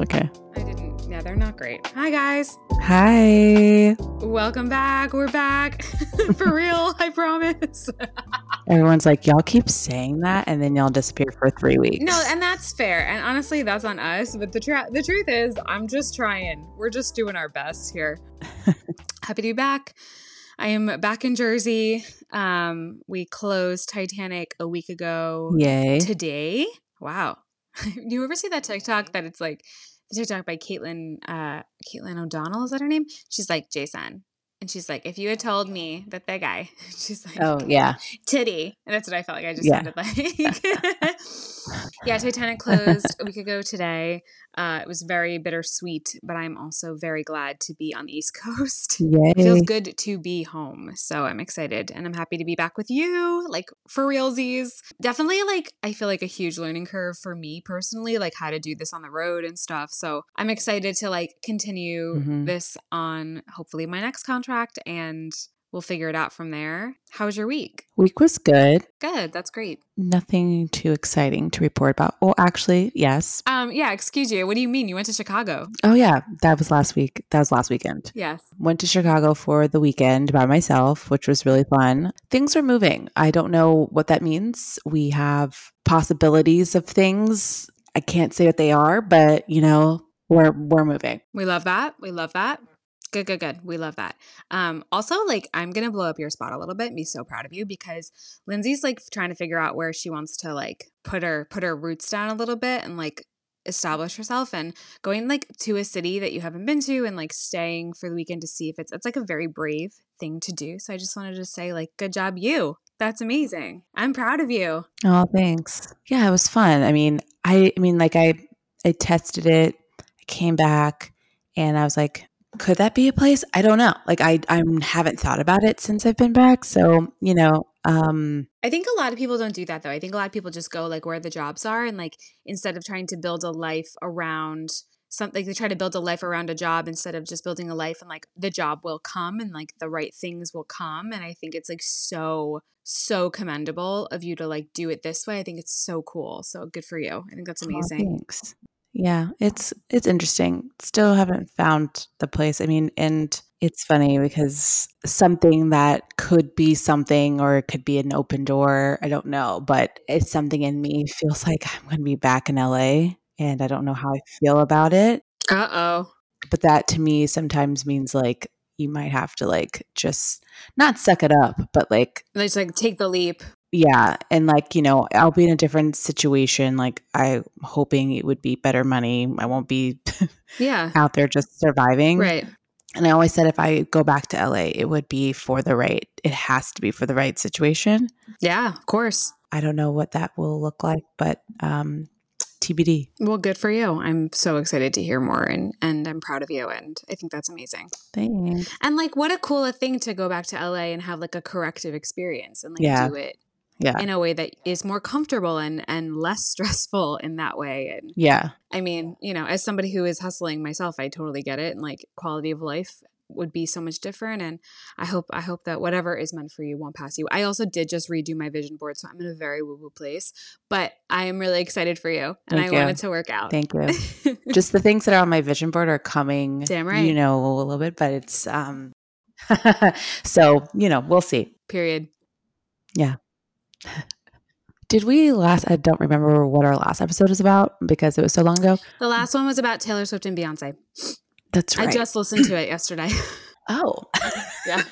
Okay. I didn't. Yeah, they're not great. Hi, guys. Hi. Welcome back. We're back. For real, I promise. Everyone's like, y'all keep saying that, and then y'all disappear for three weeks. No, and that's fair. And honestly, that's on us. But the, tra- the truth is, I'm just trying. We're just doing our best here. Happy to be back. I am back in Jersey. Um, we closed Titanic a week ago Yay. today. Wow. Do you ever see that TikTok that it's like the TikTok by Caitlin uh Caitlin O'Donnell, is that her name? She's like, Jason. And she's like, if you had told me that that guy, she's like, Oh, yeah. titty. And that's what I felt like I just Yeah. sounded like. yeah, Titanic closed a week ago today. Uh, it was very bittersweet, but I'm also very glad to be on the East Coast. Yay. It feels good to be home. So I'm excited and I'm happy to be back with you, like for realsies. Definitely, like, I feel like a huge learning curve for me personally, like how to do this on the road and stuff. So I'm excited to like continue Mhm. this on hopefully my next contract and we'll figure it out from there. How was your week? Week was good. Good. That's great. Nothing too exciting to report about. Well, actually, yes. Um, yeah, excuse you. What do you mean? You went to Chicago? Oh, yeah. That was last week. That was last weekend. Yes. Went to Chicago for the weekend by myself, which was really fun. Things are moving. I don't know what that means. We have possibilities of things. I can't say what they are, but you know, we're we're moving. We love that. We love that. Good, good, good. We love that. Um, also, like, I'm gonna blow up your spot a little bit be so proud of you because Lindsey's like trying to figure out where she wants to like put her put her roots down a little bit and like establish herself and going like to a city that you haven't been to and like staying for the weekend to see if it's it's like a very brave thing to do. So I just wanted to say like good job you. That's amazing. I'm proud of you. Oh, thanks. Yeah, it was fun. I mean, I I mean like I I tested it, I came back and I was like, could that be a place? I don't know. Like I I haven't thought about it since I've been back. So, you know, um I think a lot of people don't do that though. I think a lot of people just go like where the jobs are and like instead of trying to build a life around something they try to build a life around a job instead of just building a life and like the job will come and like the right things will come and I think it's like so so commendable of you to like do it this way. I think it's so cool. So good for you. I think that's amazing. thanks. Yeah, it's it's interesting. Still haven't found the place. I mean, and it's funny because something that could be something or it could be an open door, I don't know, but it's something in me feels like I'm going to be back in LA and I don't know how I feel about it. Uh-oh. But that to me sometimes means like you might have to like just not suck it up, but like Let's like take the leap. Yeah and like you know i'll be in a different situation like i'm hoping it would be better money i won't be Yeah. out there just surviving Right. and i always said if i go back to la it would be for the right it has to be for the right situation Yeah, of course. i don't know what that will look like but um tbd Well, good for you. I'm so excited to hear more and and I'm proud of you and I think that's amazing. thanks And like, what a cool thing to go back to LA and have like a corrective experience and like Yeah. do it yeah in a way that is more comfortable and and less stressful in that way. And yeah I mean, you know, as somebody who is hustling myself, I totally get it. And like, quality of life would be so much different. And I hope I hope that whatever is meant for you won't pass you. I also did just redo my vision board, so I'm in a very woo woo place. But I am really excited for you, and Thank I you. want it to work out. thank you just the things that are on my vision board are coming Damn right. you know a little bit but it's um so you know we'll see Period. Did we last? I don't remember what our last episode is about because it was so long ago. The last one was about Taylor Swift and Beyonce. That's right. I just listened to it yesterday. oh, yeah.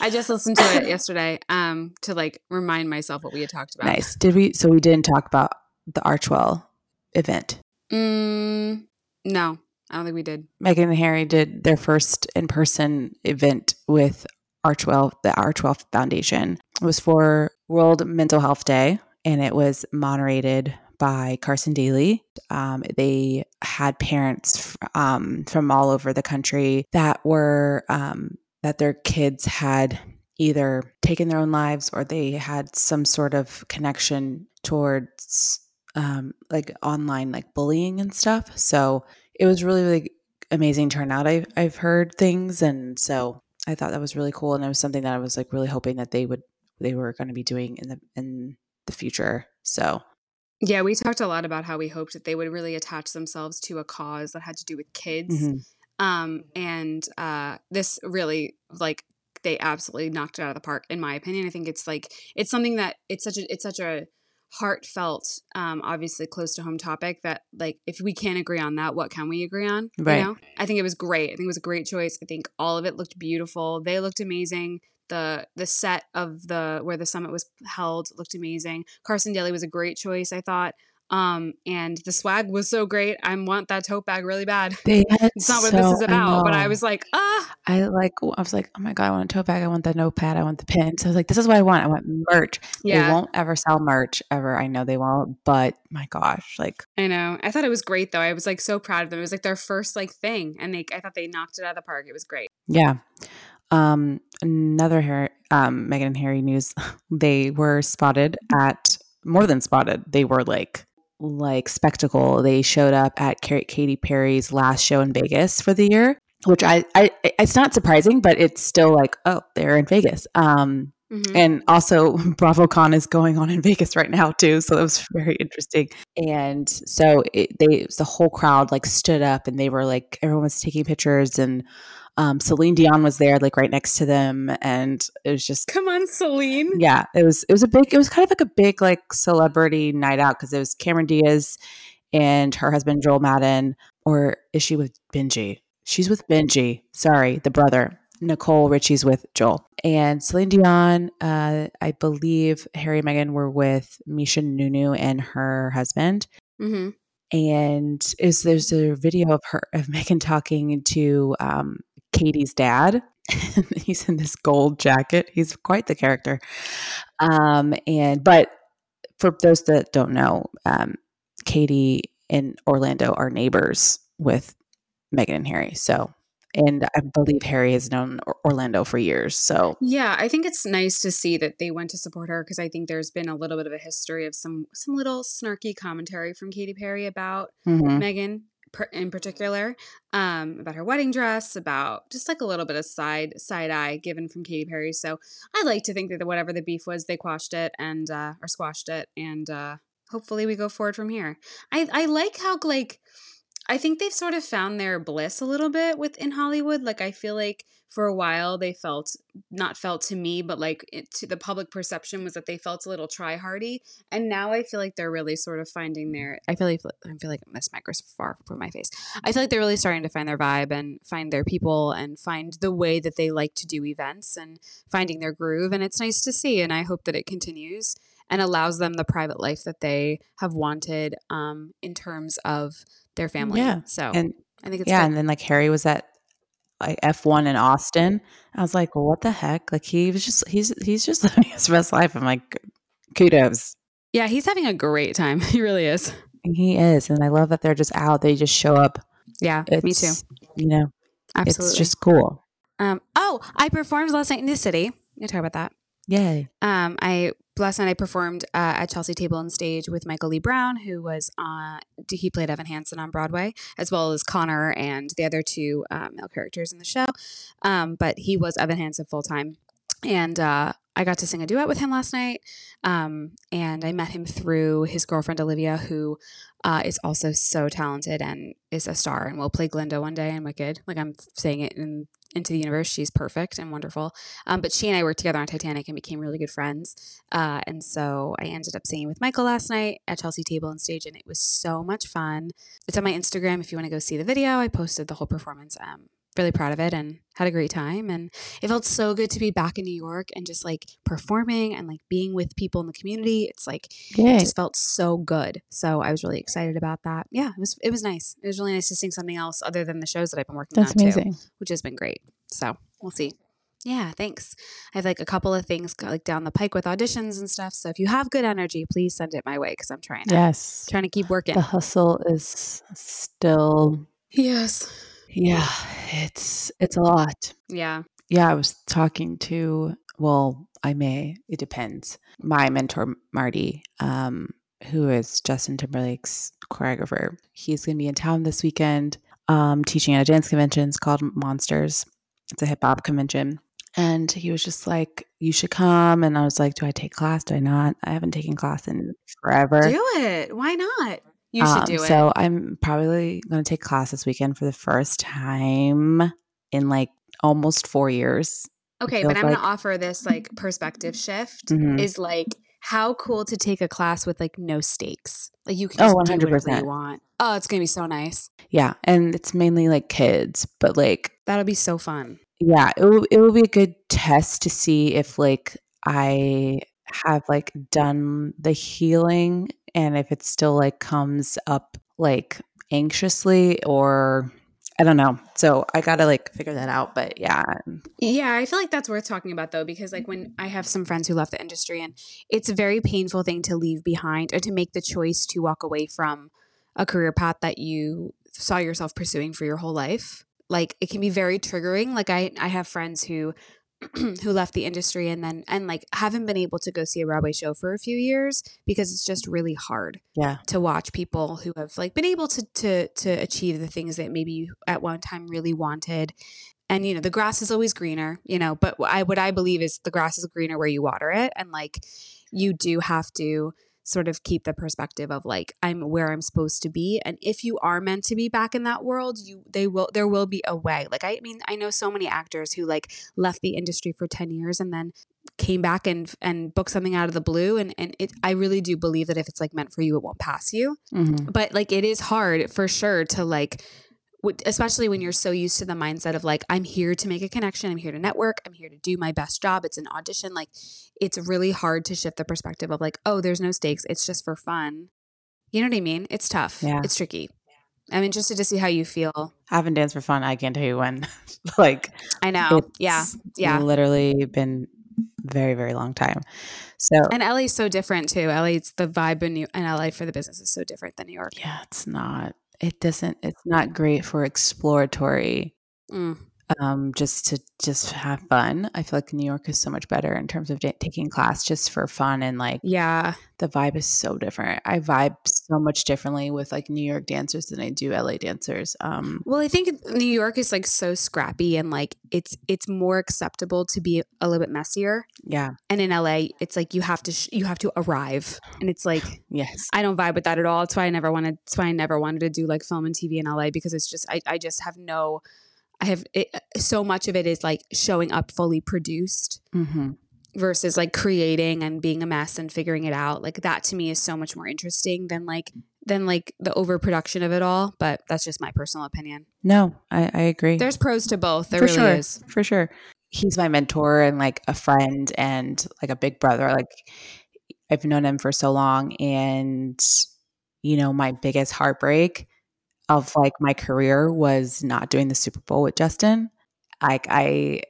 I just listened to it yesterday um to like remind myself what we had talked about. nice. Did we? So we didn't talk about the Archewell event. Mm, no, I don't think we did. Meghan and Harry did their first in-person event with Archewell, the Archewell Foundation. It was for World Mental Health Day, and it was moderated by Carson Daly. Um, they had parents um, from all over the country that were um, that their kids had either taken their own lives or they had some sort of connection towards um, like online like bullying and stuff. So it was really really amazing turnout. I've I've heard things, and so I thought that was really cool, and it was something that I was like really hoping that they would they were going to be doing in the in the future. So Yeah, we talked a lot about how we hoped that they would really attach themselves to a cause that had to do with kids. Mhm. Um, and uh, this really like they absolutely knocked it out of the park, in my opinion. I think it's like it's something that it's such a it's such a heartfelt, um, obviously close to home topic that like if we can't agree on that, what can we agree on? Right. You know? I think it was great. I think it was a great choice. I think all of it looked beautiful. They looked amazing. The the set of the where the summit was held looked amazing. Carson Daly was a great choice, I thought. Um, and the swag was so great. I want that tote bag really bad. They It's not what so- this is about, but I was like, ah, I like. I was like, oh my god, I want a tote bag. I want the notepad. I want the pin. So I was like, this is what I want. I want merch. They won't ever sell merch ever. I know they won't. But my gosh, like I know. I thought it was great though. I was like so proud of them. It was like their first like thing, and they I thought they knocked it out of the park. It was great. yeah. Um, another Harry, um, Meghan and Harry news. They were spotted at more than spotted. They were like like spectacle. They showed up at Katy Perry's last show in Vegas for the year, which I, I it's not surprising, but it's still like, oh, they're in Vegas. Um, Mhm. and also BravoCon is going on in Vegas right now too, so that was very interesting. And so it, they the whole crowd like stood up and they were like everyone was taking pictures and um, Celine Dion was there like right next to them, and it was just Come on, Celine. yeah, it was it was a big it was kind of like a big like celebrity night out because it was Cameron Diaz and her husband Joel Madden, or is she with Benji? She's with Benji. Sorry, the brother. Nicole Richie's with Joel and Celine Dion. Uh, I believe Harry and Meghan were with Misha Nonoo and her husband. hmm And is there's a video of her of Meghan talking to um, Katy's dad. He's in this gold jacket. He's quite the character. Um, and but for those that don't know, um, Katie and Orlando are neighbors with Meghan and Harry. So, and I believe Harry has known Orlando for years. So, Yeah, I think it's nice to see that they went to support her because I think there's been a little bit of a history of some some little snarky commentary from Katy Perry about mhm. Meghan in particular, um, about her wedding dress, about just like a little bit of side side eye given from Katy Perry. So I like to think that whatever the beef was, they quashed it and uh, or squashed it, and uh, hopefully we go forward from here. I I like how like I think they've sort of found their bliss a little bit within Hollywood. Like I feel like for a while they felt not felt to me, but like it, to the public perception was that they felt a little try hardy, and now I feel like they're really sort of finding their. I feel like I feel like this mic is far from my face. I feel like they're really starting to find their vibe and find their people and find the way that they like to do events and finding their groove, and it's nice to see. And I hope that it continues and allows them the private life that they have wanted um, in terms of their family. Yeah, So and I think it's yeah, good. and then like Harry was at like F one in Austin. I was like, well, what the heck? Like he was just he's he's just living his best life. I'm like, kudos. yeah, he's having a great time. He really is. He is, and I love that they're just out. They just show up. Yeah, It's, me too. You know, Absolutely. it's just cool. um, oh, I performed last night in the city. You talk about that. Yay! Um, I last night I performed uh, at Chelsea Table and Stage with Michael Lee Brown, who was on. He played Evan Hansen on Broadway, as well as Connor and the other two uh, male characters in the show. Um, but he was Evan Hansen full time, and uh, I got to sing a duet with him last night. Um, and I met him through his girlfriend Olivia, who uh, is also so talented and is a star, and will play Glinda one day in Wicked. Like I'm saying it in into the universe. She's perfect and wonderful. Um, but she and I worked together on Titanic and became really good friends. Uh, and so I ended up singing with Michael last night at Chelsea Table and Stage, and it was so much fun. It's on my Instagram if you want to go see the video. I posted the whole performance. Um, really proud of it and had a great time. And it felt so good to be back in New York and just like performing and like being with people in the community. It's like Yay! it just felt so good. So I was really excited about that. Yeah, it was it was nice. It was really nice to sing something else other than the shows that I've been working That's on too which has been great. So we'll see. Yeah, thanks. I have like a couple of things like down the pike with auditions and stuff. So if you have good energy, please send it my way because I'm trying to Yes, trying to keep working. the hustle is still. Yes. Yeah, it's it's a lot. Yeah. Yeah, I was talking to, well, I may, it depends. My mentor, Marty, um, who is Justin Timberlake's choreographer, he's going to be in town this weekend um, teaching at a dance convention. It's called Monsters, it's a hip hop convention. And he was just like, You should come. And I was like, Do I take class? Do I not? I haven't taken class in forever. Do it. Why not? You should Um, do it. So I'm probably going to take class this weekend for the first time in like almost four years. Okay, but I'm like- gonna offer this like perspective shift Mhm. is like how cool to take a class with like no stakes. Like you can Oh, just do whatever 100%. you want. Oh, it's gonna be so nice. Yeah. And it's mainly like kids, but like, That'll be so fun. yeah, it will, it will be a good test to see if like I have like done the healing and if it still like comes up like anxiously or I don't know. So I got to like figure that out. But yeah, Yeah, I feel like that's worth talking about though, because like when I have some friends who left the industry and it's a very painful thing to leave behind or to make the choice to walk away from a career path that you saw yourself pursuing for your whole life. Like it can be very triggering. Like I I have friends who who left the industry and then and like haven't been able to go see a Broadway show for a few years because it's just really hard yeah, to watch people who have like been able to to to achieve the things that maybe you at one time really wanted. And you know the grass is always greener you know but i what i believe is the grass is greener where you water it. And like you do have to sort of keep the perspective of like i'm where i'm supposed to be and if you are meant to be back in that world you they will there will be a way. Like i mean i know so many actors who like left the industry for 10 years and then came back and and booked something out of the blue and and it i really do believe that if it's like meant for you it won't pass you. Hmm but like it is hard for sure to like especially when you're so used to the mindset of like i'm here to make a connection i'm here to network i'm here to do my best job it's an audition like it's really hard to shift the perspective of like oh there's no stakes it's just for fun you know what i mean it's tough Yeah. it's tricky i'm interested to see how you feel I haven't danced for fun. I can't tell you when. like, i know yeah it's yeah literally been very, very long time. So and la is so different too la's the vibe in, New- in la for the business is so different than new york yeah, it's not. It doesn't. It's not great for exploratory. Mm. Um, just to just have fun. I feel like New York is so much better in terms of da- taking class just for fun and like yeah the vibe is so different. I vibe so much differently with like New York dancers than I do LA dancers. Um, Well, I think New York is like so scrappy and like it's it's more acceptable to be a little bit messier. yeah, And in LA, it's like you have to sh- you have to arrive, and it's like yes, I don't vibe with that at all. That's why I never wanted. That's why I never wanted to do like film and TV in LA because it's just I I just have no. I have it, so much of it is like showing up fully produced hmm versus like creating and being a mess and figuring it out. Like that to me is so much more interesting than like than like the overproduction of it all. But that's just my personal opinion. no, I, I agree. There's pros to both. There for really sure, is. for sure. He's my mentor and like a friend and like a big brother. Like I've known him for so long, and you know, my biggest heartbreak of like my career was not doing the Super Bowl with Justin. Like I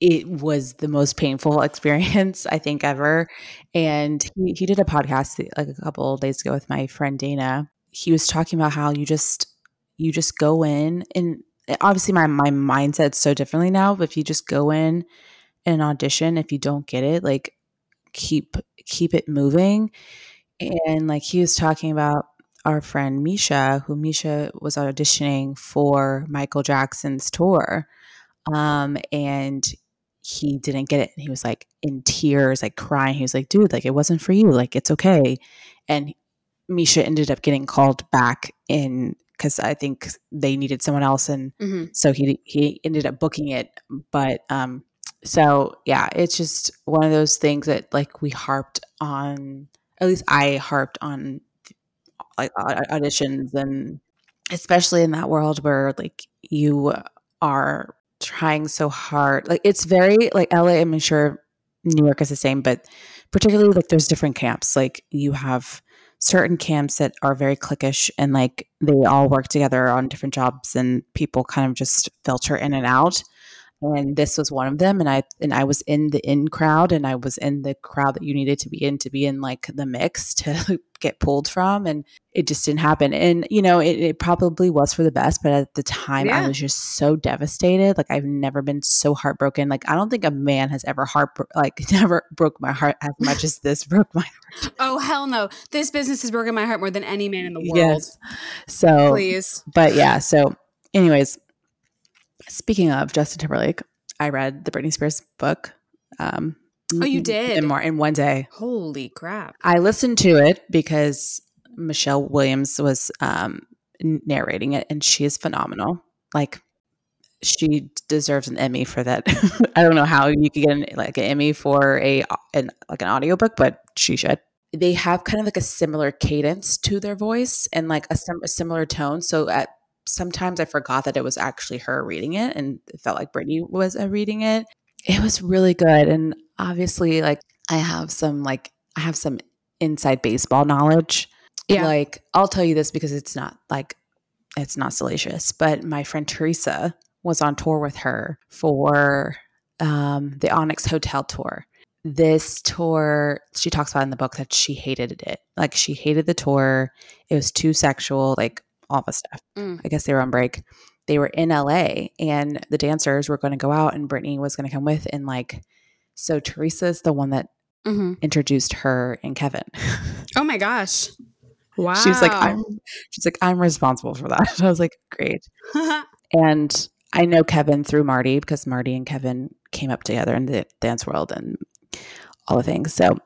it was the most painful experience I think ever. And he, he did a podcast eh, like a couple of days ago with my friend Dana. He was talking about how you just you just go in and eh, obviously my my mindset's so differently now, but if you just go in an audition, if you don't get it, like keep keep it moving. And like he was talking about our friend Misha, who Misha was auditioning for Michael Jackson's tour. Um, and he didn't get it. And he was like in tears, like crying. He was like, dude, like it wasn't for you. Like it's okay. And Misha ended up getting called back in because I think they needed someone else. And hmm so he he ended up booking it. But um, so yeah, it's just one of those things that like we harped on. At least I harped on like auditions and especially in that world where like you are trying so hard like it's very like la i'm sure new york is the same but particularly like there's different camps like you have certain camps that are very cliquish and like they all work together on different jobs and people kind of just filter in and out and this was one of them and i and i was in the in crowd and i was in the crowd that you needed to be in to be in like the mix to get pulled from and it just didn't happen and you know it, it probably was for the best but at the time i was just so devastated like i've never been so heartbroken like i don't think a man has ever heart like never broke my heart as much as this broke my heart. Oh hell no! This business has broken my heart more than any man in the world. yes so Please. but yeah so anyways speaking of justin timberlake I read the Britney Spears book. Um, Oh, you did? in more in one day. Holy crap. I listened to it because Michelle Williams was um, narrating it, and she is phenomenal. Like she deserves an Emmy for that. I don't know how you could get an, like an Emmy for a an like an audiobook, but she should. They have kind of like a similar cadence to their voice and like a, sim- a similar tone. So at sometimes I forgot that it was actually her reading it, and it felt like Britney was uh, reading it. It was really good, and obviously, like I have some like I have some inside baseball knowledge. Yeah. Like I'll tell you this because it's not like it's not salacious, but my friend Teresa was on tour with her for um, the Onyx Hotel tour. This tour, she talks about in the book that she hated it. Like she hated the tour. It was too sexual, like all the stuff. Mm. I guess they were on break. They were in LA and the dancers were going to go out and Britney was going to come with. And like, so Teresa's the one that hmm introduced her and Kevin. Oh my gosh. Wow. She's like, I'm, she's like, I'm responsible for that. I was like, great. And I know Kevin through Marty because Marty and Kevin came up together in the dance world and all the things. So,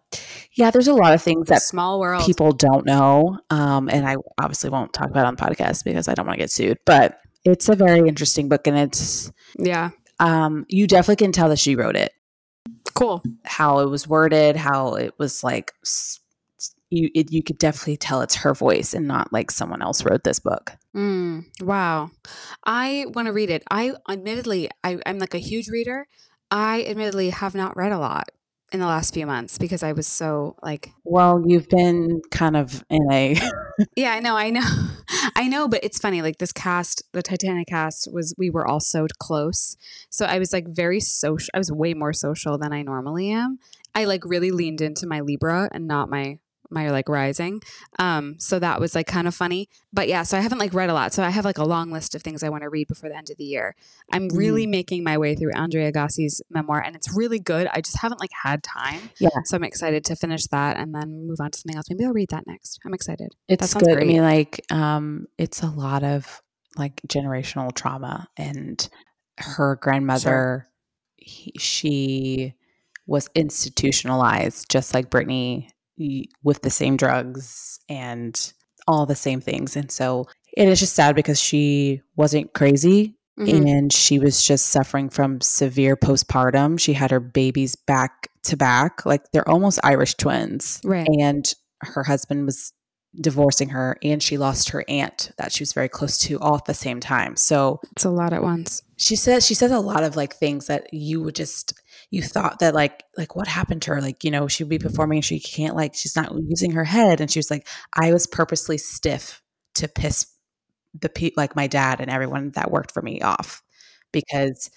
yeah, there's a lot of things that small world. people don't know. Um, and I obviously won't talk about on the podcast because I don't want to get sued. But it's a very interesting book, and it's yeah. um, you definitely can tell that she wrote it. Cool. How it was worded, how it was like you it, you could definitely tell it's her voice and not like someone else wrote this book. Mm, wow. I want to read it. I admittedly, I, I'm like a huge reader. I admittedly have not read a lot in the last few months because I was so like, Well, you've been kind of in a yeah, I know, I know, I know, but it's funny. Like this cast, the Titanic cast was, we were all so close. So I was like very social. I was way more social than I normally am. I like really leaned into my Libra and not my my like rising. Um, so that was like kind of funny. But yeah, so I haven't like read a lot. So I have like a long list of things I want to read before the end of the year. I'm really making my way through Andrea Agassi's memoir and it's really good. I just haven't like had time. Yeah. So I'm excited to finish that and then move on to something else. Maybe I'll read that next. I'm excited. it's sounds good. I great. mean, like, um, it's a lot of like generational trauma, and her grandmother, he, she was institutionalized, just like Britney, with the same drugs and all the same things. And so it is just sad because she wasn't crazy Mhm. and she was just suffering from severe postpartum. She had her babies back to back, like they're almost Irish twins Right. and her husband was divorcing her and she lost her aunt that she was very close to all at the same time so It's a lot at once. she says she says a lot of like things that you would just you thought that like like what happened to her like you know she'd be performing and she can't like she's not using her head and she was like i was purposely stiff to piss the pe- like my dad and everyone that worked for me off because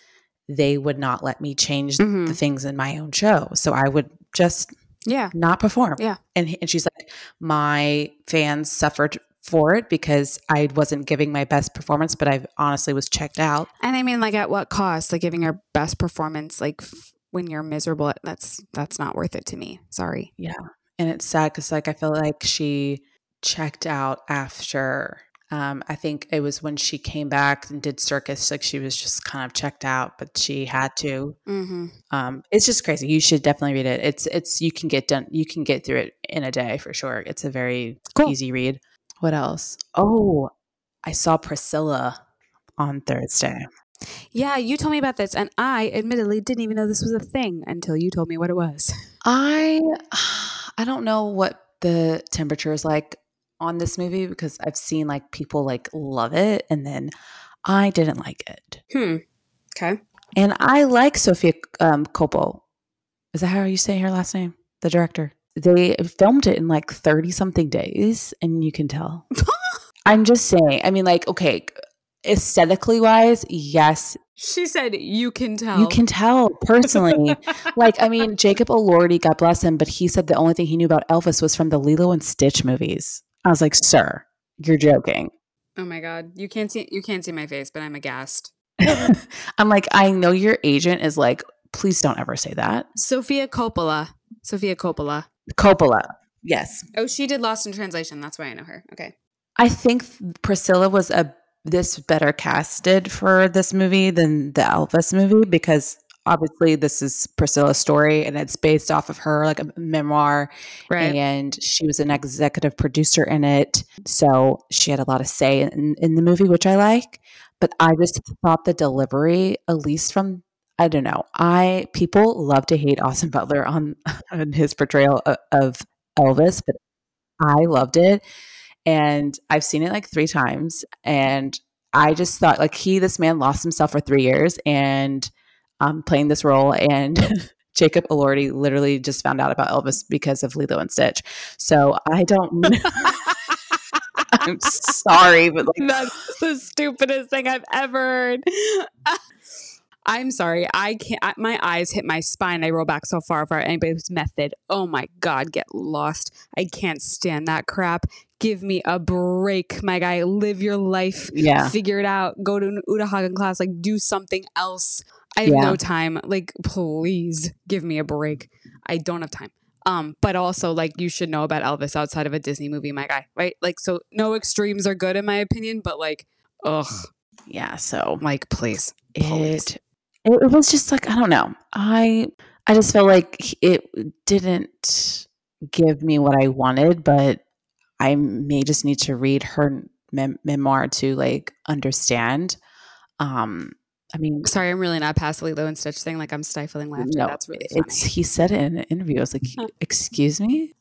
they would not let me change Mhm. the things in my own show so i would just Yeah. not perform. Yeah. And and she's like, my fans suffered for it because I wasn't giving my best performance, but I honestly was checked out. And I mean, like, at what cost? Like, giving your best performance, like, f- when you're miserable, that's that's not worth it to me. Sorry. Yeah. And it's sad because like I feel like she checked out after. Um, I think it was when she came back and did circus. Like she was just kind of checked out, but she had to. Mm-hmm. Um, it's just crazy. You should definitely read it. It's it's you can get done. You can get through it in a day for sure. It's a very Cool. easy read. What else? Oh, I saw Priscilla on Thursday. Yeah, you told me about this, and I admittedly didn't even know this was a thing until you told me what it was. I I don't know what the temperature is like on this movie because I've seen like people like love it and then I didn't like it. Hmm. Okay. And I like Sofia um, Coppola. Is that how you say her last name? The director. They filmed it in like 30 something days and you can tell. I'm just saying. I mean like okay, aesthetically wise, yes, She said you can tell. you can tell personally. like, I mean, Jacob Elordi, God bless him, but he said the only thing he knew about Elvis was from the Lilo and Stitch movies. I was like, sir, you're joking. Oh my god, you can't see you can't see my face, but I'm aghast. I'm like, I know your agent is like, please don't ever say that. Sofia Coppola. Sofia Coppola. Coppola. Yes. Oh, she did Lost in Translation. That's why I know her. Okay. I think Priscilla was a this better casted for this movie than the Elvis movie because obviously this is Priscilla's story and it's based off of her like a memoir Right. and she was an executive producer in it. So she had a lot of say in, in the movie, which I like. But I just thought the delivery, at least from I don't know, I people love to hate Austin Butler on, on his portrayal of, of Elvis, but I loved it, and I've seen it like three times, and I just thought like he, this man, lost himself for three years, and um, playing this role, and Jacob Elordi literally just found out about Elvis because of Lilo and Stitch. So I don't. know. I'm sorry, but like That's the stupidest thing I've ever heard. I'm sorry. I can't. I, my eyes hit my spine. I roll back so far for anybody's method. Oh my God, get lost. I can't stand that crap. Give me a break, my guy. Live your life. yeah, Figure it out. Go to an Uta Hagen class. Like, do something else. I have Yeah. no time. Like, please give me a break. I don't have time. Um, but also like you should know about Elvis outside of a Disney movie, my guy, right? Like, so no extremes are good in my opinion, but like, ugh, yeah. So like please. Please. it, it it was just like I don't know. I I just felt like it didn't give me what I wanted, but I may just need to read her mem- memoir to like understand. Um, I mean, Sorry, I'm really not past Lilo and Stitch thing. Like I'm stifling laughter. No, That's really funny. it's he said it in an interview. I was like, "Excuse me."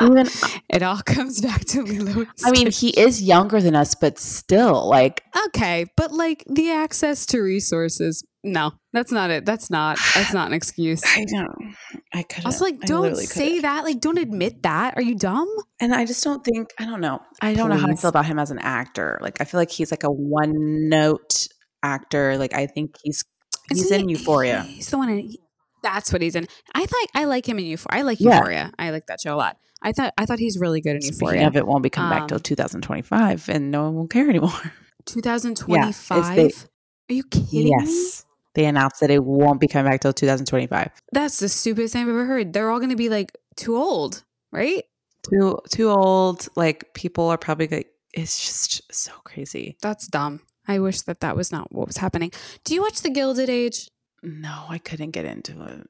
Even it all comes back to Lilo. I mean, he is younger than us, but still, like, okay, but like the access to resources. No, that's not it. That's not. That's not an excuse. I don't. I could Also, like, don't say that. Like, don't admit that. Are you dumb? And I just don't think I don't know. I don't know how I feel about him as an actor. Like I feel like he's like a one note actor. Like I think he's he's Isn't in he- Euphoria. He's the one in. That's what he's in. I thought I like him in Euphoria. I like Yeah. Euphoria. I like that show a lot. I thought I thought he's really good in Speaking Euphoria. of it won't be coming back till Um, 2025 and no one will care anymore. 2025. Are you kidding me? yes. They announced that it won't be coming back till 2025. That's the stupidest thing I've ever heard. They're all going to be like too old, right? Too too old. Like people are probably like it's just so crazy. That's dumb. I wish that that was not what was happening. Do you watch The Gilded Age? No, I couldn't get into it.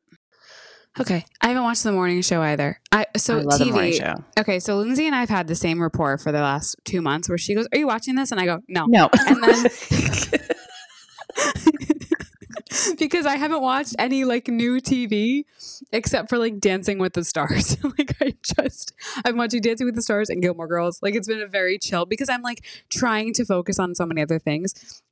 Okay, I haven't watched the morning show either. I so I TV. Okay, so Lindsey and I have had the same rapport for the last two months, where she goes, "Are you watching this?" And I go, "No," No. And then- because I haven't watched any like new TV except for like Dancing with the Stars. like I just I'm watching Dancing with the Stars and Gilmore Girls. Like it's been a very chill because I'm like trying to focus on so many other things.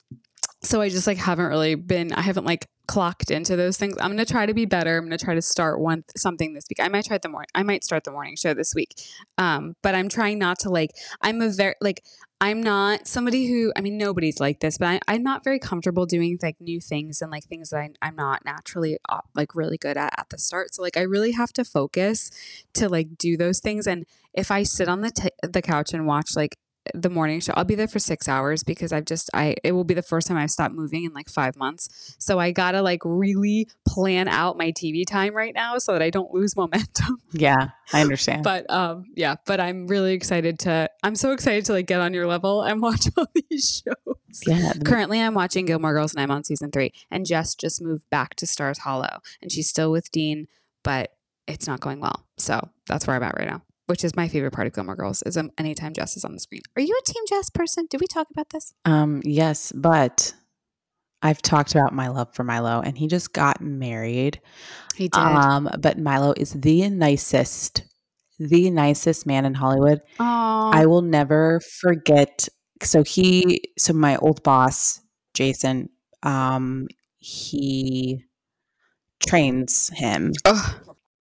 So I just like haven't really been I haven't like clocked into those things. I'm gonna try to be better. I'm gonna try to start one something this week. I might try the morning I might start the morning show this week. Um, but I'm trying not to like I'm a very like I'm not somebody who, I mean, nobody's like this, but I, I'm not very comfortable doing like new things and like things that I, I'm not naturally uh, like really good at at the start. So like I really have to focus to like do those things. And if I sit on the t- the couch and watch like the morning show, I'll be there for six hours because I've just I it will be the first time I've stopped moving in like five months. So I gotta like really plan out my TV time right now so that I don't lose momentum. Yeah, I understand. but um yeah but i'm really excited to i'm so excited to like get on your level and watch all these shows. Yeah, currently i'm watching gilmore girls and i'm on season three and jess just moved back to stars hollow and she's still with dean but it's not going well. So that's where i'm at right now which is my favorite part of gilmore girls is um, anytime jess is on the screen are you a team jess person did we talk about this Um, yes, but I've talked about my love for Milo, and he just got married. he did Um, but Milo is the nicest, the nicest man in Hollywood. oh I will never forget. So he, so my old boss, Jason, um, he trains him.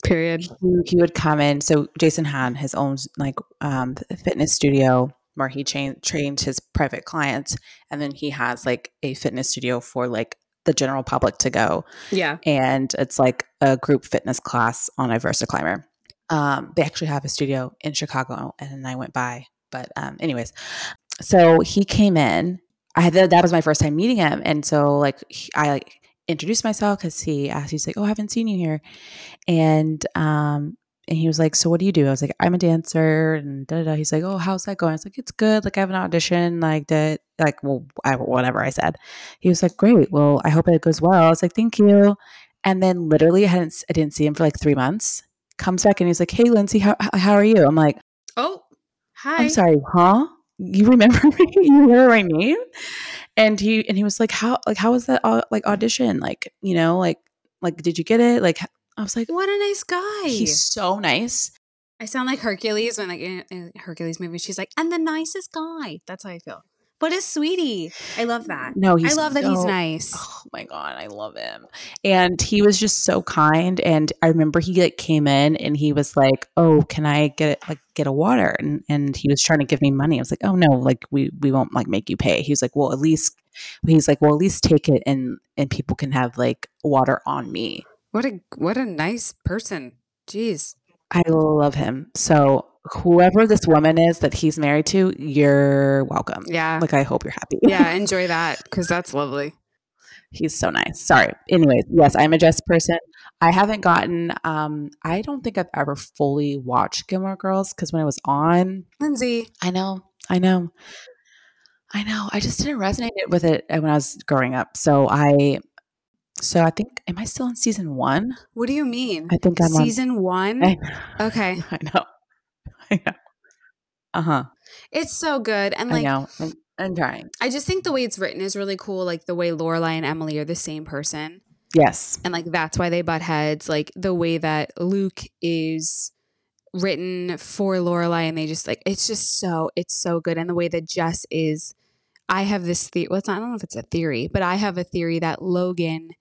Period He, he would come in. So Jason had his own like um, fitness studio where he train, trained his private clients, and then he has like a fitness studio for like the general public to go yeah and it's like a group fitness class on a VersaClimber. Um, they actually have a studio in Chicago, and I went by. But um, anyways, so he came in. I had that was my first time meeting him, and so like he- I like introduced myself because he asked. He's like, "Oh, I haven't seen you here," and um, and he was like, "So what do you do?" I was like, "I'm a dancer." And da da. da. He's like, "Oh, how's that going?" I was like, "It's good. Like I have an audition. Like that. Like well, I, whatever." I said. He was like, "Great. Well, I hope it goes well." I was like, "Thank you." And then literally, I hadn't I didn't see him for like three months. Comes back and he's like, "Hey, Lindsey, how how are you?" I'm like, Oh, hi. I'm sorry, huh? You remember me? You remember my name? And he and he was like, how like how was that au- like audition? Like you know like like did you get it? Like I was like, What a nice guy. he's so nice. I sound like Hercules when like in, in Hercules movie, she's like, and the nicest guy. That's how I feel. What a sweetie. I love that. No, he's I love that he's nice. Oh my god, I love him. And he was just so kind. And I remember he like came in and he was like, "Oh, can I get like get a water?" And and he was trying to give me money. I was like, "Oh no, like we we won't like make you pay." He was like, "Well, at least." He's like, "Well, at least take it and and people can have like water on me." What a what a nice person. Jeez. I love him. So whoever this woman is that he's married to, you're welcome. Yeah. Like I hope you're happy. yeah, enjoy that because that's lovely. He's so nice. Sorry. Anyways, yes, I'm a dress person. I haven't gotten um I don't think I've ever fully watched Gilmore Girls because when I was on, Lindsey, I know, I know. I know. I just didn't resonate with it when I was growing up. So I so I think am I still in season 1? what do you mean? I think I'm on Season one? I, Okay. I know. I know. Uh-huh. It's so good. And I like know. I'm, I'm trying. I just think the way it's written is really cool. Like the way Lorelai and Emily are the same person. Yes. and like that's why they butt heads. Like the way that Luke is written for Lorelai, and they just like it's just so it's so good, and the way that Jess is. I have this theory. Well, it's not, I don't know if it's a theory, but I have a theory that Logan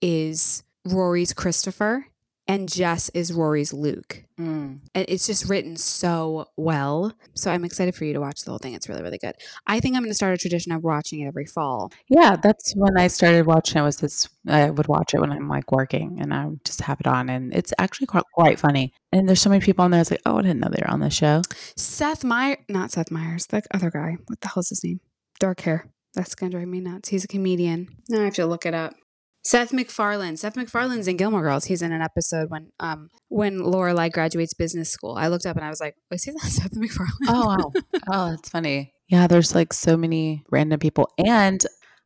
is Rory's Christopher and Jess is Rory's Luke. Mm. And it's just written so well. So I'm excited for you to watch the whole thing. It's really, really good. I think I'm going to start a tradition of watching it every fall. Yeah, that's when I started watching it. Was this I would watch it when I'm like working, and I would just have it on, and it's actually quite, quite funny. And there's so many people on there. It's like, oh, I didn't know they were on the show. Seth Meyer, not Seth Meyers, the other guy. What the hell's his name? Dark hair. That's gonna drive me nuts. He's a comedian. Now I have to look it up. Seth MacFarlane. Seth MacFarlane's in Gilmore Girls. He's in an episode when um when Lorelai graduates business school. I looked up and I was like, was he that Seth MacFarlane? Oh, wow. oh, that's funny. Yeah, there's like so many random people, and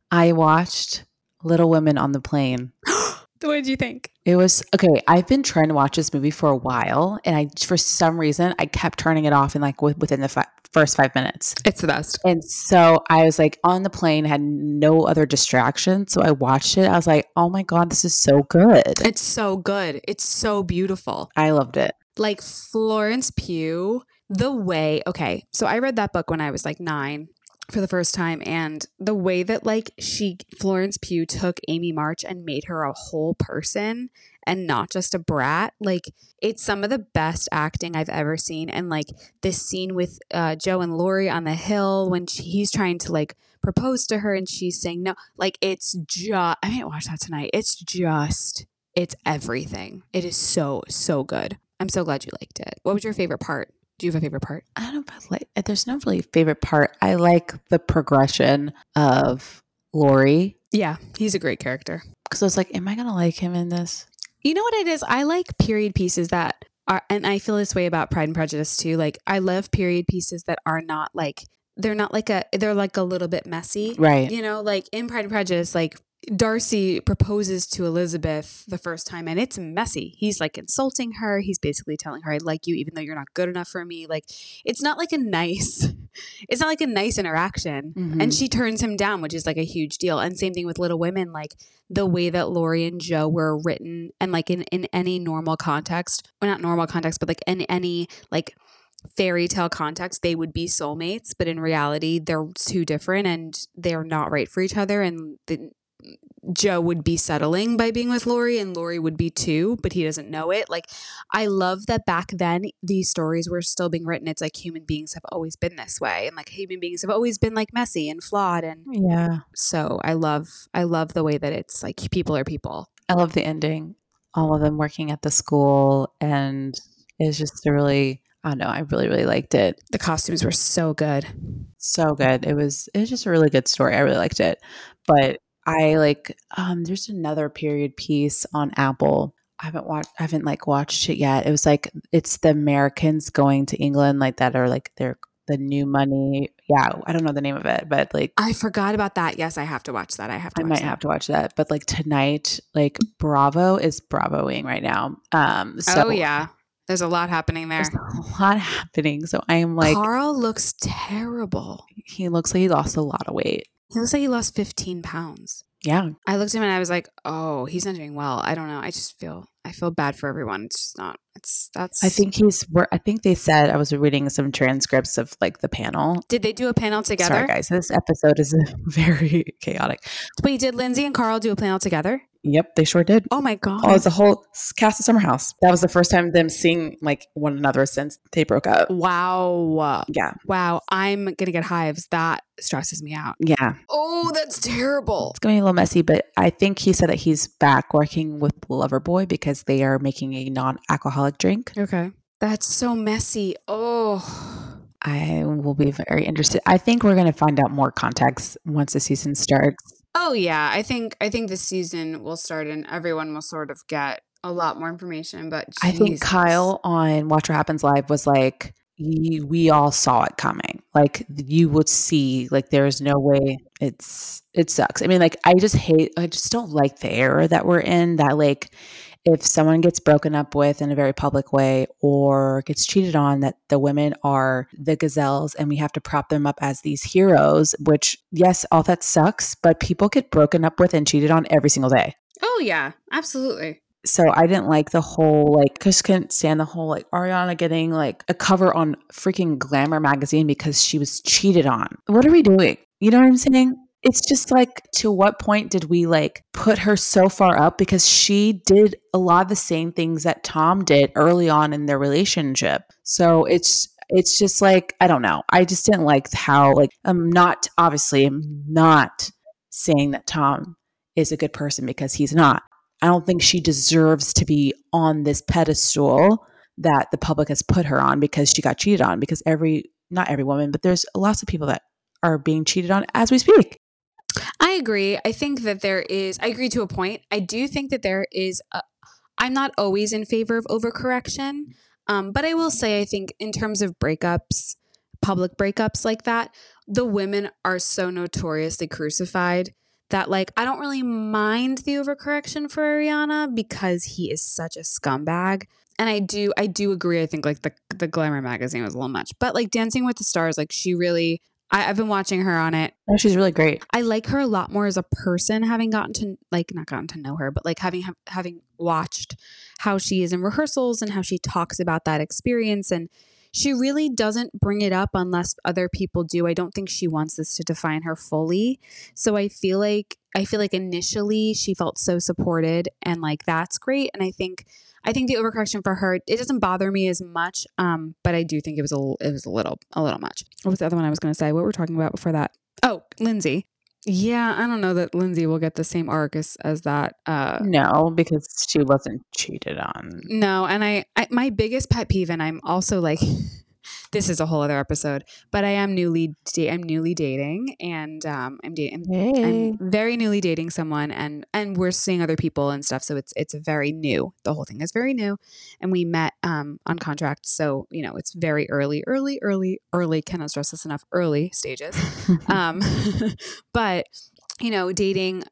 I watched Little Women on the plane. what did you think? It was okay. I've been trying to watch this movie for a while, and I, for some reason, I kept turning it off in like wi- within the fi- first five minutes. It's the best. And so I was like on the plane, had no other distraction. So I watched it. I was like, oh my God, this is so good. It's so good. It's so beautiful. I loved it. like Florence Pugh, the way, okay, so I read that book when I was like nine for the first time, and the way that like she, Florence Pugh, took Amy March and made her a whole person and not just a brat, like it's some of the best acting I've ever seen. And like this scene with uh, Jo and Laurie on the hill when she, he's trying to like propose to her and she's saying no, like it's just, I might watch that tonight. It's just, it's everything. It is so, so good. I'm so glad you liked it. What was your favorite part? Do you have a favorite part? I don't know if I like, eh, there's no really favorite part. I like the progression of Laurie Yeah, he's a great character. because I was like, am I going to like him in this? You know what it is? I like period pieces that are, and I feel this way about Pride and Prejudice too. Like, I love period pieces that are not like, they're not like a, they're like a little bit messy. Right. You know, like in Pride and Prejudice, like Darcy proposes to Elizabeth the first time and it's messy. He's like insulting her. He's basically telling her, I like you even though you're not good enough for me. Like, it's not like a nice, it's not like a nice interaction. Mhm. And she turns him down, which is like a huge deal. And same thing with Little Women, like the way that Laurie and Jo were written and like in, in any normal context, or not normal context, but like in any like fairy tale context, they would be soulmates. But in reality, they're too different and they're not right for each other. And the, Jo would be settling by being with Laurie and Laurie would be too, but he doesn't know it. Like I love that back then these stories were still being written. It's like human beings have always been this way and like human beings have always been like messy and flawed and yeah. so I love I love the way that it's like people are people. I love the ending. All of them working at the school. And it's just a really, I don't know, I really, really liked it. The costumes were so good. so good. It was it was just a really good story. I really liked it. But I like um there's another period piece on Apple. I haven't watched. I haven't like watched it yet. It was like it's the Americans going to England, like that are like they're the new money. Yeah, I don't know the name of it, but like I forgot about that. Yes, I have to watch that. I have to. I might that. have to watch that. But like tonight, like Bravo is Bravoing right now. Um, so oh yeah, there's a lot happening there. there's a lot happening. So I am like, Carl looks terrible. he looks like he lost a lot of weight. He looks like he lost 15 pounds. Yeah, I looked at him and I was like, "Oh, he's not doing well." I don't know. I just feel I feel bad for everyone. It's just not. It's that's. I think he's. I think they said I was reading some transcripts of like the panel. Did they do a panel together? Sorry, guys. This episode is very chaotic. Wait, did Lindsay and Carl do a panel together? Yep, they sure did. Oh my god! Oh, it's a whole cast of Summer House. That was the first time them seeing like one another since they broke up. wow! Yeah, Wow! I'm gonna get hives. That stresses me out. yeah. Oh, that's terrible. It's going to be a little messy, but I think he said that he's back working with Loverboy because they are making a non-alcoholic drink. Okay, that's so messy. Oh, I will be very interested. I think we're going to find out more context once the season starts. Oh yeah. I think I think this season will start and everyone will sort of get a lot more information. But I think Kyle on Watch What Happens Live was like, we all saw it coming. Like you would see, like there's no way it's it sucks. I mean, like I just hate, I just don't like the era that we're in. That like if someone gets broken up with in a very public way or gets cheated on, that the women are the gazelles and we have to prop them up as these heroes. Which yes, all that sucks, but people get broken up with and cheated on every single day Oh yeah, absolutely. so I didn't like the whole like just couldn't stand the whole like Ariana getting like a cover on freaking Glamour magazine because she was cheated on. What are we doing? You know what I'm saying? It's just like to what point did we like put her so far up because she did a lot of the same things that Tom did early on in their relationship. So it's it's just like I don't know. I just didn't like how like I'm not obviously I'm not saying that Tom is a good person because he's not. I don't think she deserves to be on this pedestal that the public has put her on because she got cheated on. Because every, not every woman, but there's lots of people that are being cheated on as we speak. I agree. I think that there is, I agree to a point. I do think that there is, I'm not always in favor of overcorrection. Um, but I will say, I think in terms of breakups, public breakups like that, the women are so notoriously crucified that, like, I don't really mind the overcorrection for Ariana because he is such a scumbag. And I do, I do agree. I think like the the Glamour magazine was a little much, but like Dancing with the Stars, like she really, I, I've been watching her on it. No, she's really great. I like her a lot more as a person, having gotten to like not gotten to know her, but like having ha- having watched how she is in rehearsals and how she talks about that experience, and she really doesn't bring it up unless other people do. I don't think she wants this to define her fully. So I feel like I feel like initially she felt so supported, and like that's great. And I think I think the overcorrection for her it doesn't bother me as much, um, but I do think it was a it was a little a little much. What was the other one I was going to say? What were we talking about before that? Oh, Lindsay. Yeah, I don't know that Lindsay will get the same arc as, as that. Uh, No, because she wasn't cheated on. no, and I, I my biggest pet peeve, and I'm also like, this is a whole other episode, but I am newly da- I'm newly dating, and um, I'm dating. Hey. I'm very newly dating someone, and and we're seeing other people and stuff. So it's it's very new. The whole thing is very new, and we met um, on contract. So you know it's very early, early, early, early. Cannot stress this enough. Early stages. um, but you know, dating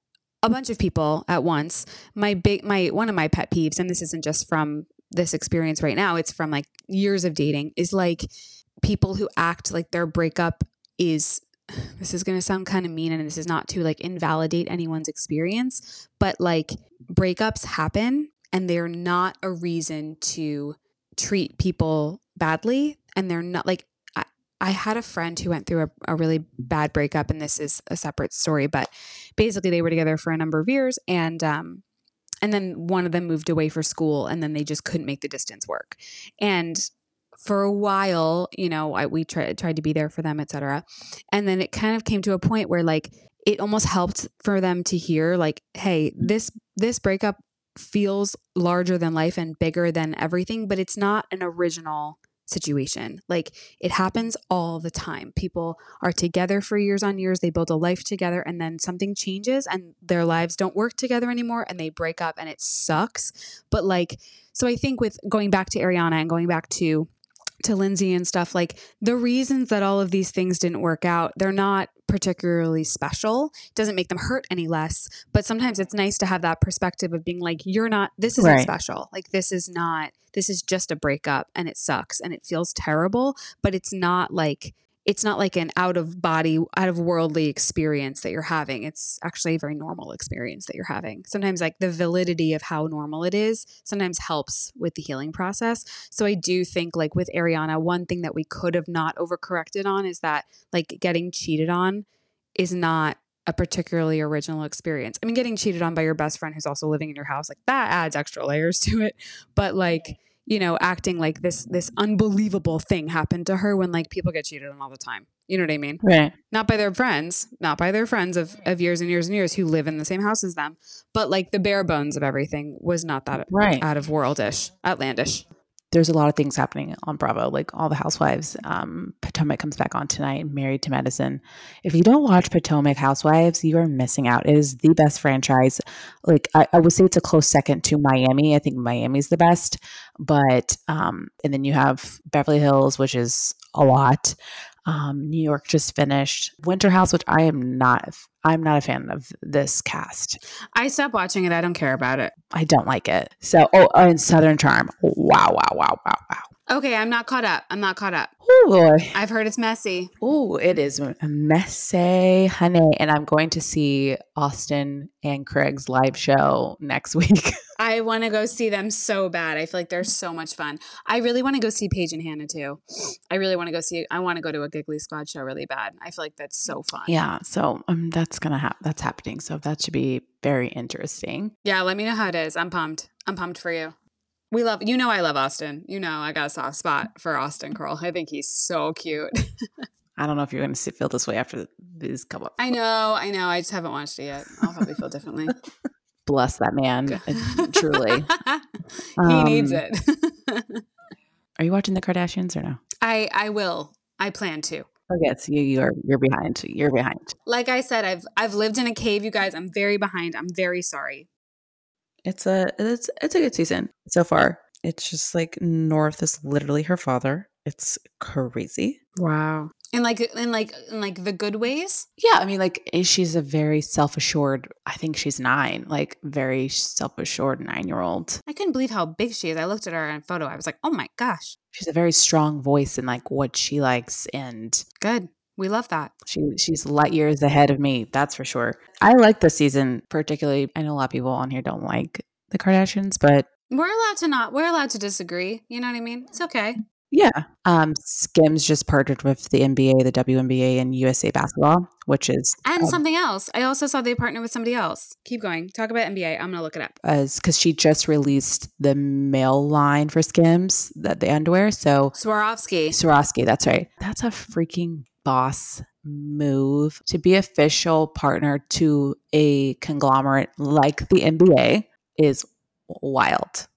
a bunch of people at once. My big, my one of my pet peeves, and this isn't just from this experience right now. It's from like years of dating. Is like people who act like their breakup is. This is going to sound kind of mean, and this is not to like invalidate anyone's experience, but like breakups happen, and they're not a reason to treat people badly, and they're not like I had a friend who went through a, a really bad breakup, and this is a separate story, but basically they were together for a number of years, and um, and then one of them moved away for school, and then they just couldn't make the distance work, and for a while, you know, I, we tried tried to be there for them, etc., and then it kind of came to a point where like it almost helped for them to hear like, hey, this this breakup feels larger than life and bigger than everything, but it's not an original situation. Like it happens all the time. People are together for years on years, they build a life together, and then something changes and their lives don't work together anymore and they break up and it sucks. But like, so I think with going back to Ariana and going back to to Lindsay and stuff, like the reasons that all of these things didn't work out, they're not particularly special. Doesn't make them hurt any less. But sometimes it's nice to have that perspective of being like, you're not, this isn't Right. special. Like, this is not, this is just a breakup and it sucks and it feels terrible, but it's not like, it's not like an out of body, out of worldly experience that you're having. It's actually a very normal experience that you're having. Sometimes, like the validity of how normal it is, sometimes helps with the healing process. So, I do think, like with Ariana, one thing that we could have not overcorrected on is that, like, getting cheated on is not a particularly original experience. I mean, getting cheated on by your best friend who's also living in your house, like that adds extra layers to it. But like, you know, acting like this this unbelievable thing happened to her when like people get cheated on all the time. You know what I mean? Right. Not by their friends, not by their friends of, of years and years and years who live in the same house as them, but like the bare bones of everything was not that Right. out of worldish, outlandish. There's a lot of things happening on Bravo, like all the housewives. Um, Potomac comes back on tonight, Married to Medicine. If you don't watch Potomac Housewives, you are missing out. It is the best franchise. Like I, I would say it's a close second to Miami. I think Miami's the best. But um, and then you have Beverly Hills, which is a lot. Um, New York just finished. Winter House, which I am not I'm not a fan of this cast. I stopped watching it. I don't care about it. I don't like it. So, oh, and Southern Charm. Wow, wow, wow, wow, wow. Okay, I'm not caught up. I'm not caught up. Oh boy. I've heard it's messy. Oh, it is messy, honey. And I'm going to see Austin and Craig's live show next week. I want to go see them so bad. I feel like they're so much fun. I really want to go see Paige and Hannah too. I really want to go see. I want to go to a Giggly Squad show really bad. I feel like that's so fun. yeah, so um, that's gonna happen. That's happening. So that should be very interesting. Yeah, let me know how it is. I'm pumped. I'm pumped for you. We love. You know, I love Austin. You know, I got a soft spot for Austin Kroll. I think he's so cute. I don't know if you're going to feel this way after these come up. I know. I know. I just haven't watched it yet. I'll probably feel differently. Bless that man, uh, truly. he needs Um, it. Are you watching the Kardashians or no? I I will. I plan to. Oh yes, you you're you're behind. You're behind. Like I said, I've I've lived in a cave, you guys. I'm very behind. I'm very sorry. It's a it's it's a good season so far. It's just like North is literally her father. It's crazy. Wow. In like in like in like the good ways. Yeah, I mean, like eh, she's a very self assured. I think she's nine, like very self assured nine year old. I couldn't believe how big she is. I looked at her in a photo. I was like, oh my gosh, She's a very strong voice in like what she likes, and good. We love that. she she's light years ahead of me. That's for sure. I like this season particularly. I know a lot of people on here don't like the Kardashians, but We're allowed to not. We're allowed to disagree. You know what I mean? It's okay. Yeah, um, Skims just partnered with the NBA, the WNBA, and USA Basketball, which is And um, something else. I also saw they partner with somebody else. Keep going. Talk about NBA. I'm gonna look it up. as because she just released the male line for Skims, that the underwear. So Swarovski. Swarovski, that's right. That's a freaking boss move to be official partner to a conglomerate like the NBA is wild.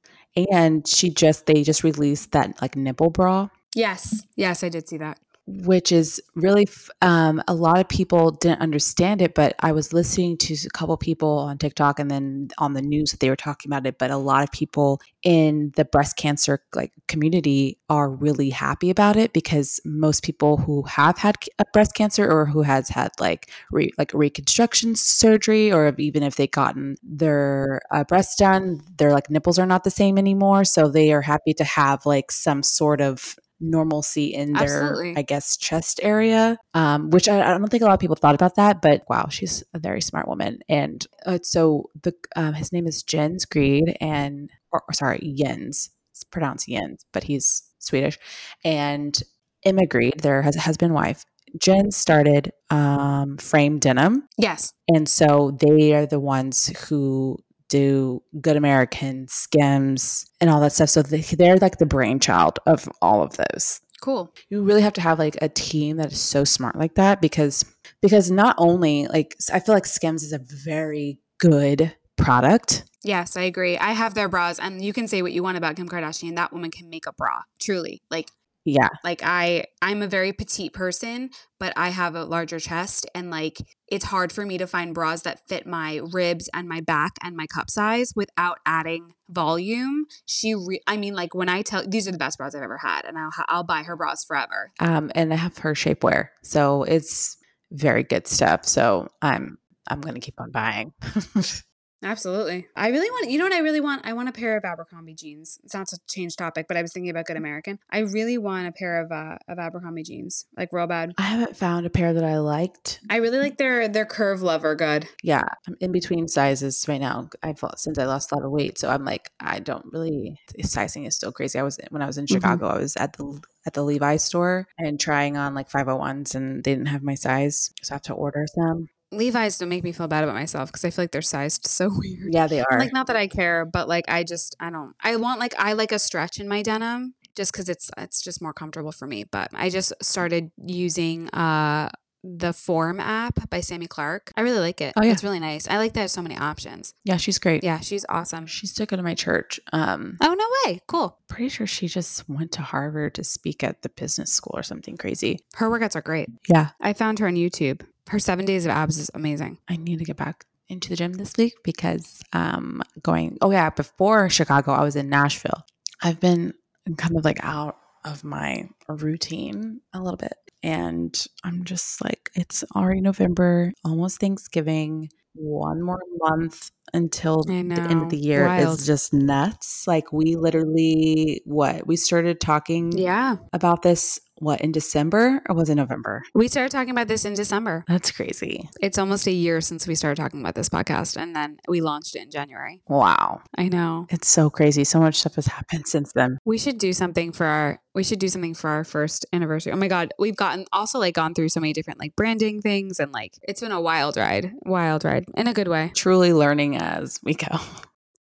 And she just they just released that like nipple bra Yes. Yes, I did see that. Which is really um, a lot of people didn't understand it but i was listening to a couple people on tiktok and then on the news that they were talking about it but a lot of people in the breast cancer like community are really happy about it because most people who have had breast cancer or who has had like re- like reconstruction surgery or even if they gotten their uh, breasts done their like nipples are not the same anymore. So they are happy to have like some sort of normalcy in their Absolutely. i guess chest area um, which I, I don't think a lot of people thought about that but wow she's a very smart woman and uh, so the um, his name is Jens Grede and or, or sorry jens it's pronounced jens but he's swedish and Emma Grede their husband wife jen started um, frame denim Yes. and so they are the ones who do Good American, Skims, and all that stuff. So they, they're like the brainchild of all of those. Cool. You really have to have like a team that is so smart like that because because not only like I feel like Skims is a very good product. Yes, I agree. I have their bras, and you can say what you want about Kim Kardashian. That woman can make a bra. Truly, like Yeah. Like I I'm a very petite person, but I have a larger chest and like it's hard for me to find bras that fit my ribs and my back and my cup size without adding volume. She re- I mean like when I tell these are the best bras I've ever had and I'll I'll buy her bras forever. Um, and I have her shapewear, so it's very good stuff. So I'm I'm gonna keep on buying. Absolutely. I really want, you know what I really want? I want a pair of Abercrombie jeans. It's not to change topic, but I was thinking about Good American. I really want a pair of uh, of Abercrombie jeans, like real bad. I haven't found a pair that I liked. I really like their their curve lover good. Yeah, I'm in between sizes right now. I've since I lost a lot of weight, so I'm like I don't really sizing is still crazy. I was when I was in Mhm. Chicago, I was at the at the Levi's store and trying on like 501s, and they didn't have my size, so I have to order some. Levi's don't make me feel bad about myself because I feel like they're sized so weird. Yeah, they are. Like not that I care, but like I just I don't. I want like I like a stretch in my denim just because it's it's just more comfortable for me. But I just started using uh the Form app by Sami Clarke. I really like it. Oh, yeah. It's really nice. I like that it has so many options. yeah, she's great. Yeah, she's awesome. She still go to my church. Um, Oh no way! Cool. pretty sure she just went to Harvard to speak at the business school or something crazy. Her workouts are great. Yeah, I found her on YouTube. Her seven days of abs is amazing. I need to get back into the gym this week because um going oh yeah, before Chicago I was in Nashville. I've been kind of like out of my routine a little bit and I'm just like it's already November, almost Thanksgiving, one more month until the end of the year Wild. is just nuts. Like we literally what? We started talking Yeah, about this what in December or was it November? we started talking about this in December. That's crazy. It's almost a year since we started talking about this podcast, and then we launched it in January. Wow. I know. It's so crazy. So much stuff has happened since then. We should do something for our. We should do something for our first anniversary. Oh my god, we've gotten also like gone through so many different like branding things, and like it's been a wild ride, wild ride in a good way. Truly learning as we go.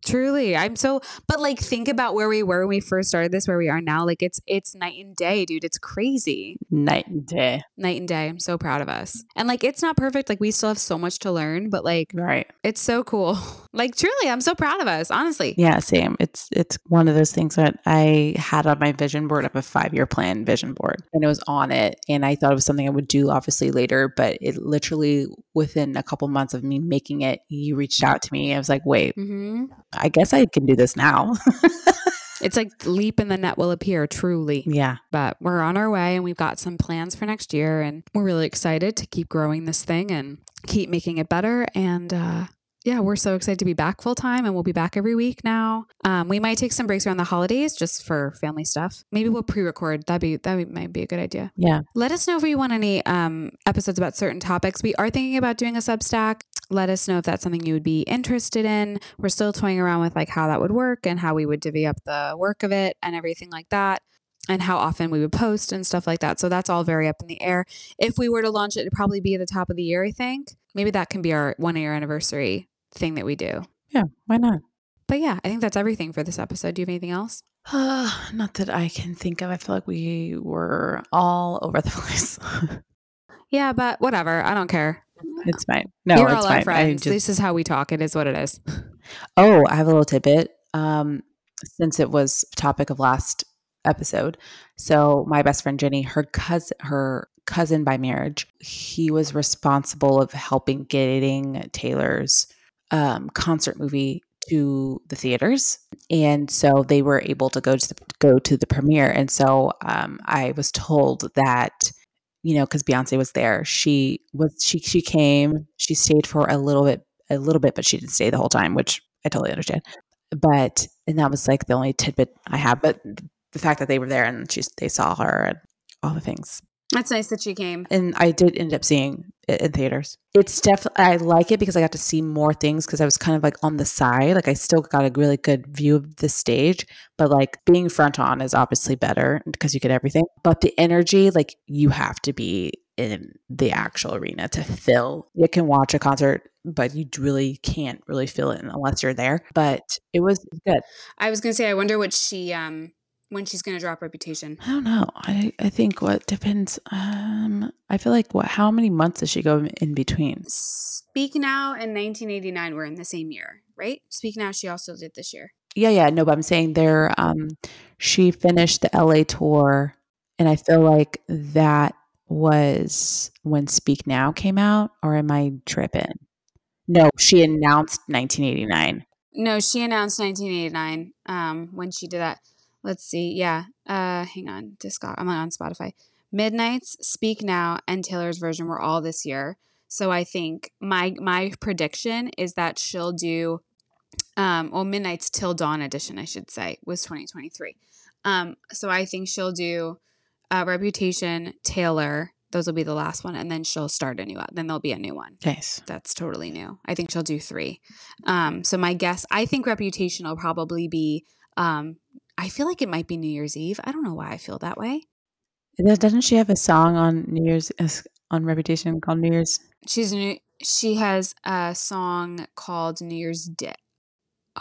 Truly, I'm so. But like, think about where we were when we first started this, where we are now. Like, it's it's night and day, dude. It's crazy. Night and day. night and day. I'm so proud of us. And like it's not perfect. Like we still have so much to learn, but like Right. it's so cool. Like truly, I'm so proud of us, honestly. Yeah, same. It's it's one of those things that I had on my vision board of a five year plan vision board. And it was on it. And I thought it was something I would do obviously later, but it literally within a couple months of me making it, you reached out to me. I was like, wait, hmm I guess I can do this now. It's like leap and the net will appear, truly. yeah. But we're on our way and we've got some plans for next year and we're really excited to keep growing this thing and keep making it better. And uh yeah, we're so excited to be back full time and we'll be back every week now. Um, we might take some breaks around the holidays just for family stuff. Maybe we'll pre-record. That'd be that might be a good idea. Yeah. Let us know if you want any um, episodes about certain topics. We are thinking about doing a Substack. Let us know if that's something you would be interested in. We're still toying around with like how that would work and how we would divvy up the work of it and everything like that, and how often we would post and stuff like that. So that's all very up in the air. If we were to launch it, it'd probably be at the top of the year. I think maybe that can be our one year anniversary thing that we do. Yeah. Why not? But yeah, I think that's everything for this episode. Do you have anything else? Uh, not that I can think of. I feel like we were all over the place. Yeah, but whatever. I don't care. it's fine. No, You're it's all fine. our friends. just- This is how we talk. It is what it is. Oh, I have a little tidbit. Um, since it was topic of last episode, so my best friend Jenny, her cousin, her cousin by marriage, he was responsible of helping getting Taylor's um, concert movie to the theaters, and so they were able to go to the, go to the premiere. And so um, I was told that you know because Beyonce was there, she was she she came, she stayed for a little bit a little bit, but she didn't stay the whole time, which I totally understand. But and that was like the only tidbit I have. But the fact that they were there and she they saw her and all the things, That's nice that she came. and I did end up seeing it in theaters. It's definitely I like it because I got to see more things because I was kind of like on the side. Like I still got a really good view of the stage, but like being front on is obviously better because you get everything. But the energy, like you have to be in the actual arena to feel. You can watch a concert, but you really can't really feel it unless you're there. But it was good. I was gonna say, I wonder what she um when she's gonna drop Reputation. I don't know. I I think what depends. Um, I feel like what? How many months does she go in between? Speak Now and 1989 were in the same year, right? Speak Now, she also did this year. Yeah, yeah. No, but I'm saying there. Um, she finished the LA tour And I feel like that was when Speak Now came out, or am I tripping? No, she announced 1989. No, she announced 1989 um, when she did that. Let's see. Yeah. Uh, hang on. Discog. I'm on Spotify. Midnights, Speak Now, and Taylor's version were all this year. So I think my my prediction is that she'll do um well Midnight's Till Dawn edition, I should say, was 2023. Um so I think she'll do uh, Reputation, Taylor, those will be the last one and then she'll start a new one then there'll be a new one. Nice. That's totally new. I think she'll do 3. Um so my guess, I think Reputation will probably be um I feel like it might be New Year's Eve. I don't know why I feel that way. Doesn't she have a song on New Year's on Reputation called New Year's? She's new. She has a song called New Year's Day.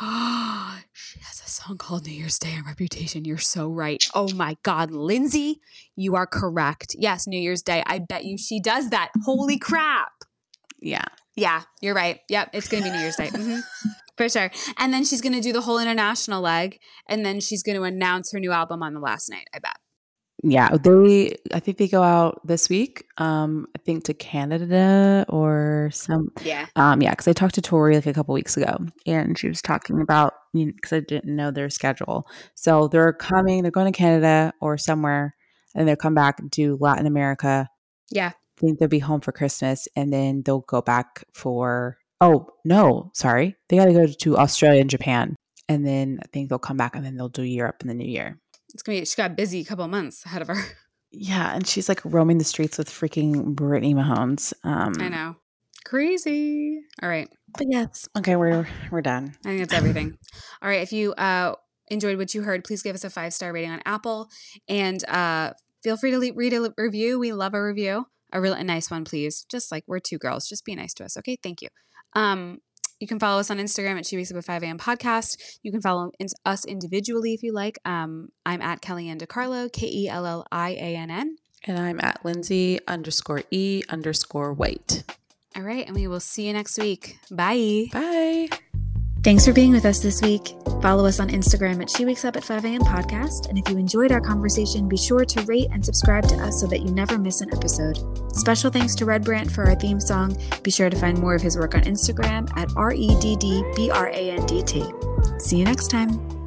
Oh, she has a song called New Year's Day on Reputation. You're so right. Oh my God, Lindsey, you are correct. Yes, New Year's Day. I bet you she does that. Holy crap. Yeah. Yeah, you're right. Yep, it's going to be New Year's Day. Mm-hmm. For sure. And then she's going to do the whole international leg. And then she's going to announce her new album on the last night, I bet. Yeah, they. I think they go out this week. Um, I think to Canada or some. Yeah. Um, yeah, because I talked to Tori like a couple weeks ago, and she was talking about because I didn't know their schedule. So they're coming. They're going to Canada or somewhere, and they'll come back to Latin America. Yeah. I think they'll be home for Christmas, and then they'll go back for. Oh no, sorry, they got to go to Australia and Japan, and then I think they'll come back, and then they'll do Europe in the new year it's gonna be she got busy a couple months ahead of her. Yeah, and she's like roaming the streets with freaking Brittany Mahomes. Um, I know, crazy. All right, but yes, okay, we're we're done. I think that's everything. All right, if you uh, enjoyed what you heard, please give us a five star rating on Apple, and uh, feel free to read a review. We love a review, a real a nice one, please. Just like we're two girls, just be nice to us, okay? Thank you. Um, you can follow us on Instagram at She Wakes Up at 5 a.m. podcast. You can follow us individually if you like. Um, I'm at Kelliann DeCarlo, K E L L I A N N. And I'm at Lindsey underscore E underscore white. All right. And we will see you next week. Bye. Bye. Thanks for being with us this week. Follow us on Instagram at She Wakes Up at 5 a.m. podcast. And if you enjoyed our conversation, be sure to rate and subscribe to us so that you never miss an episode. Special thanks to Redd Brandt for our theme song. Be sure to find more of his work on Instagram at R E D D B R A N D T. See you next time.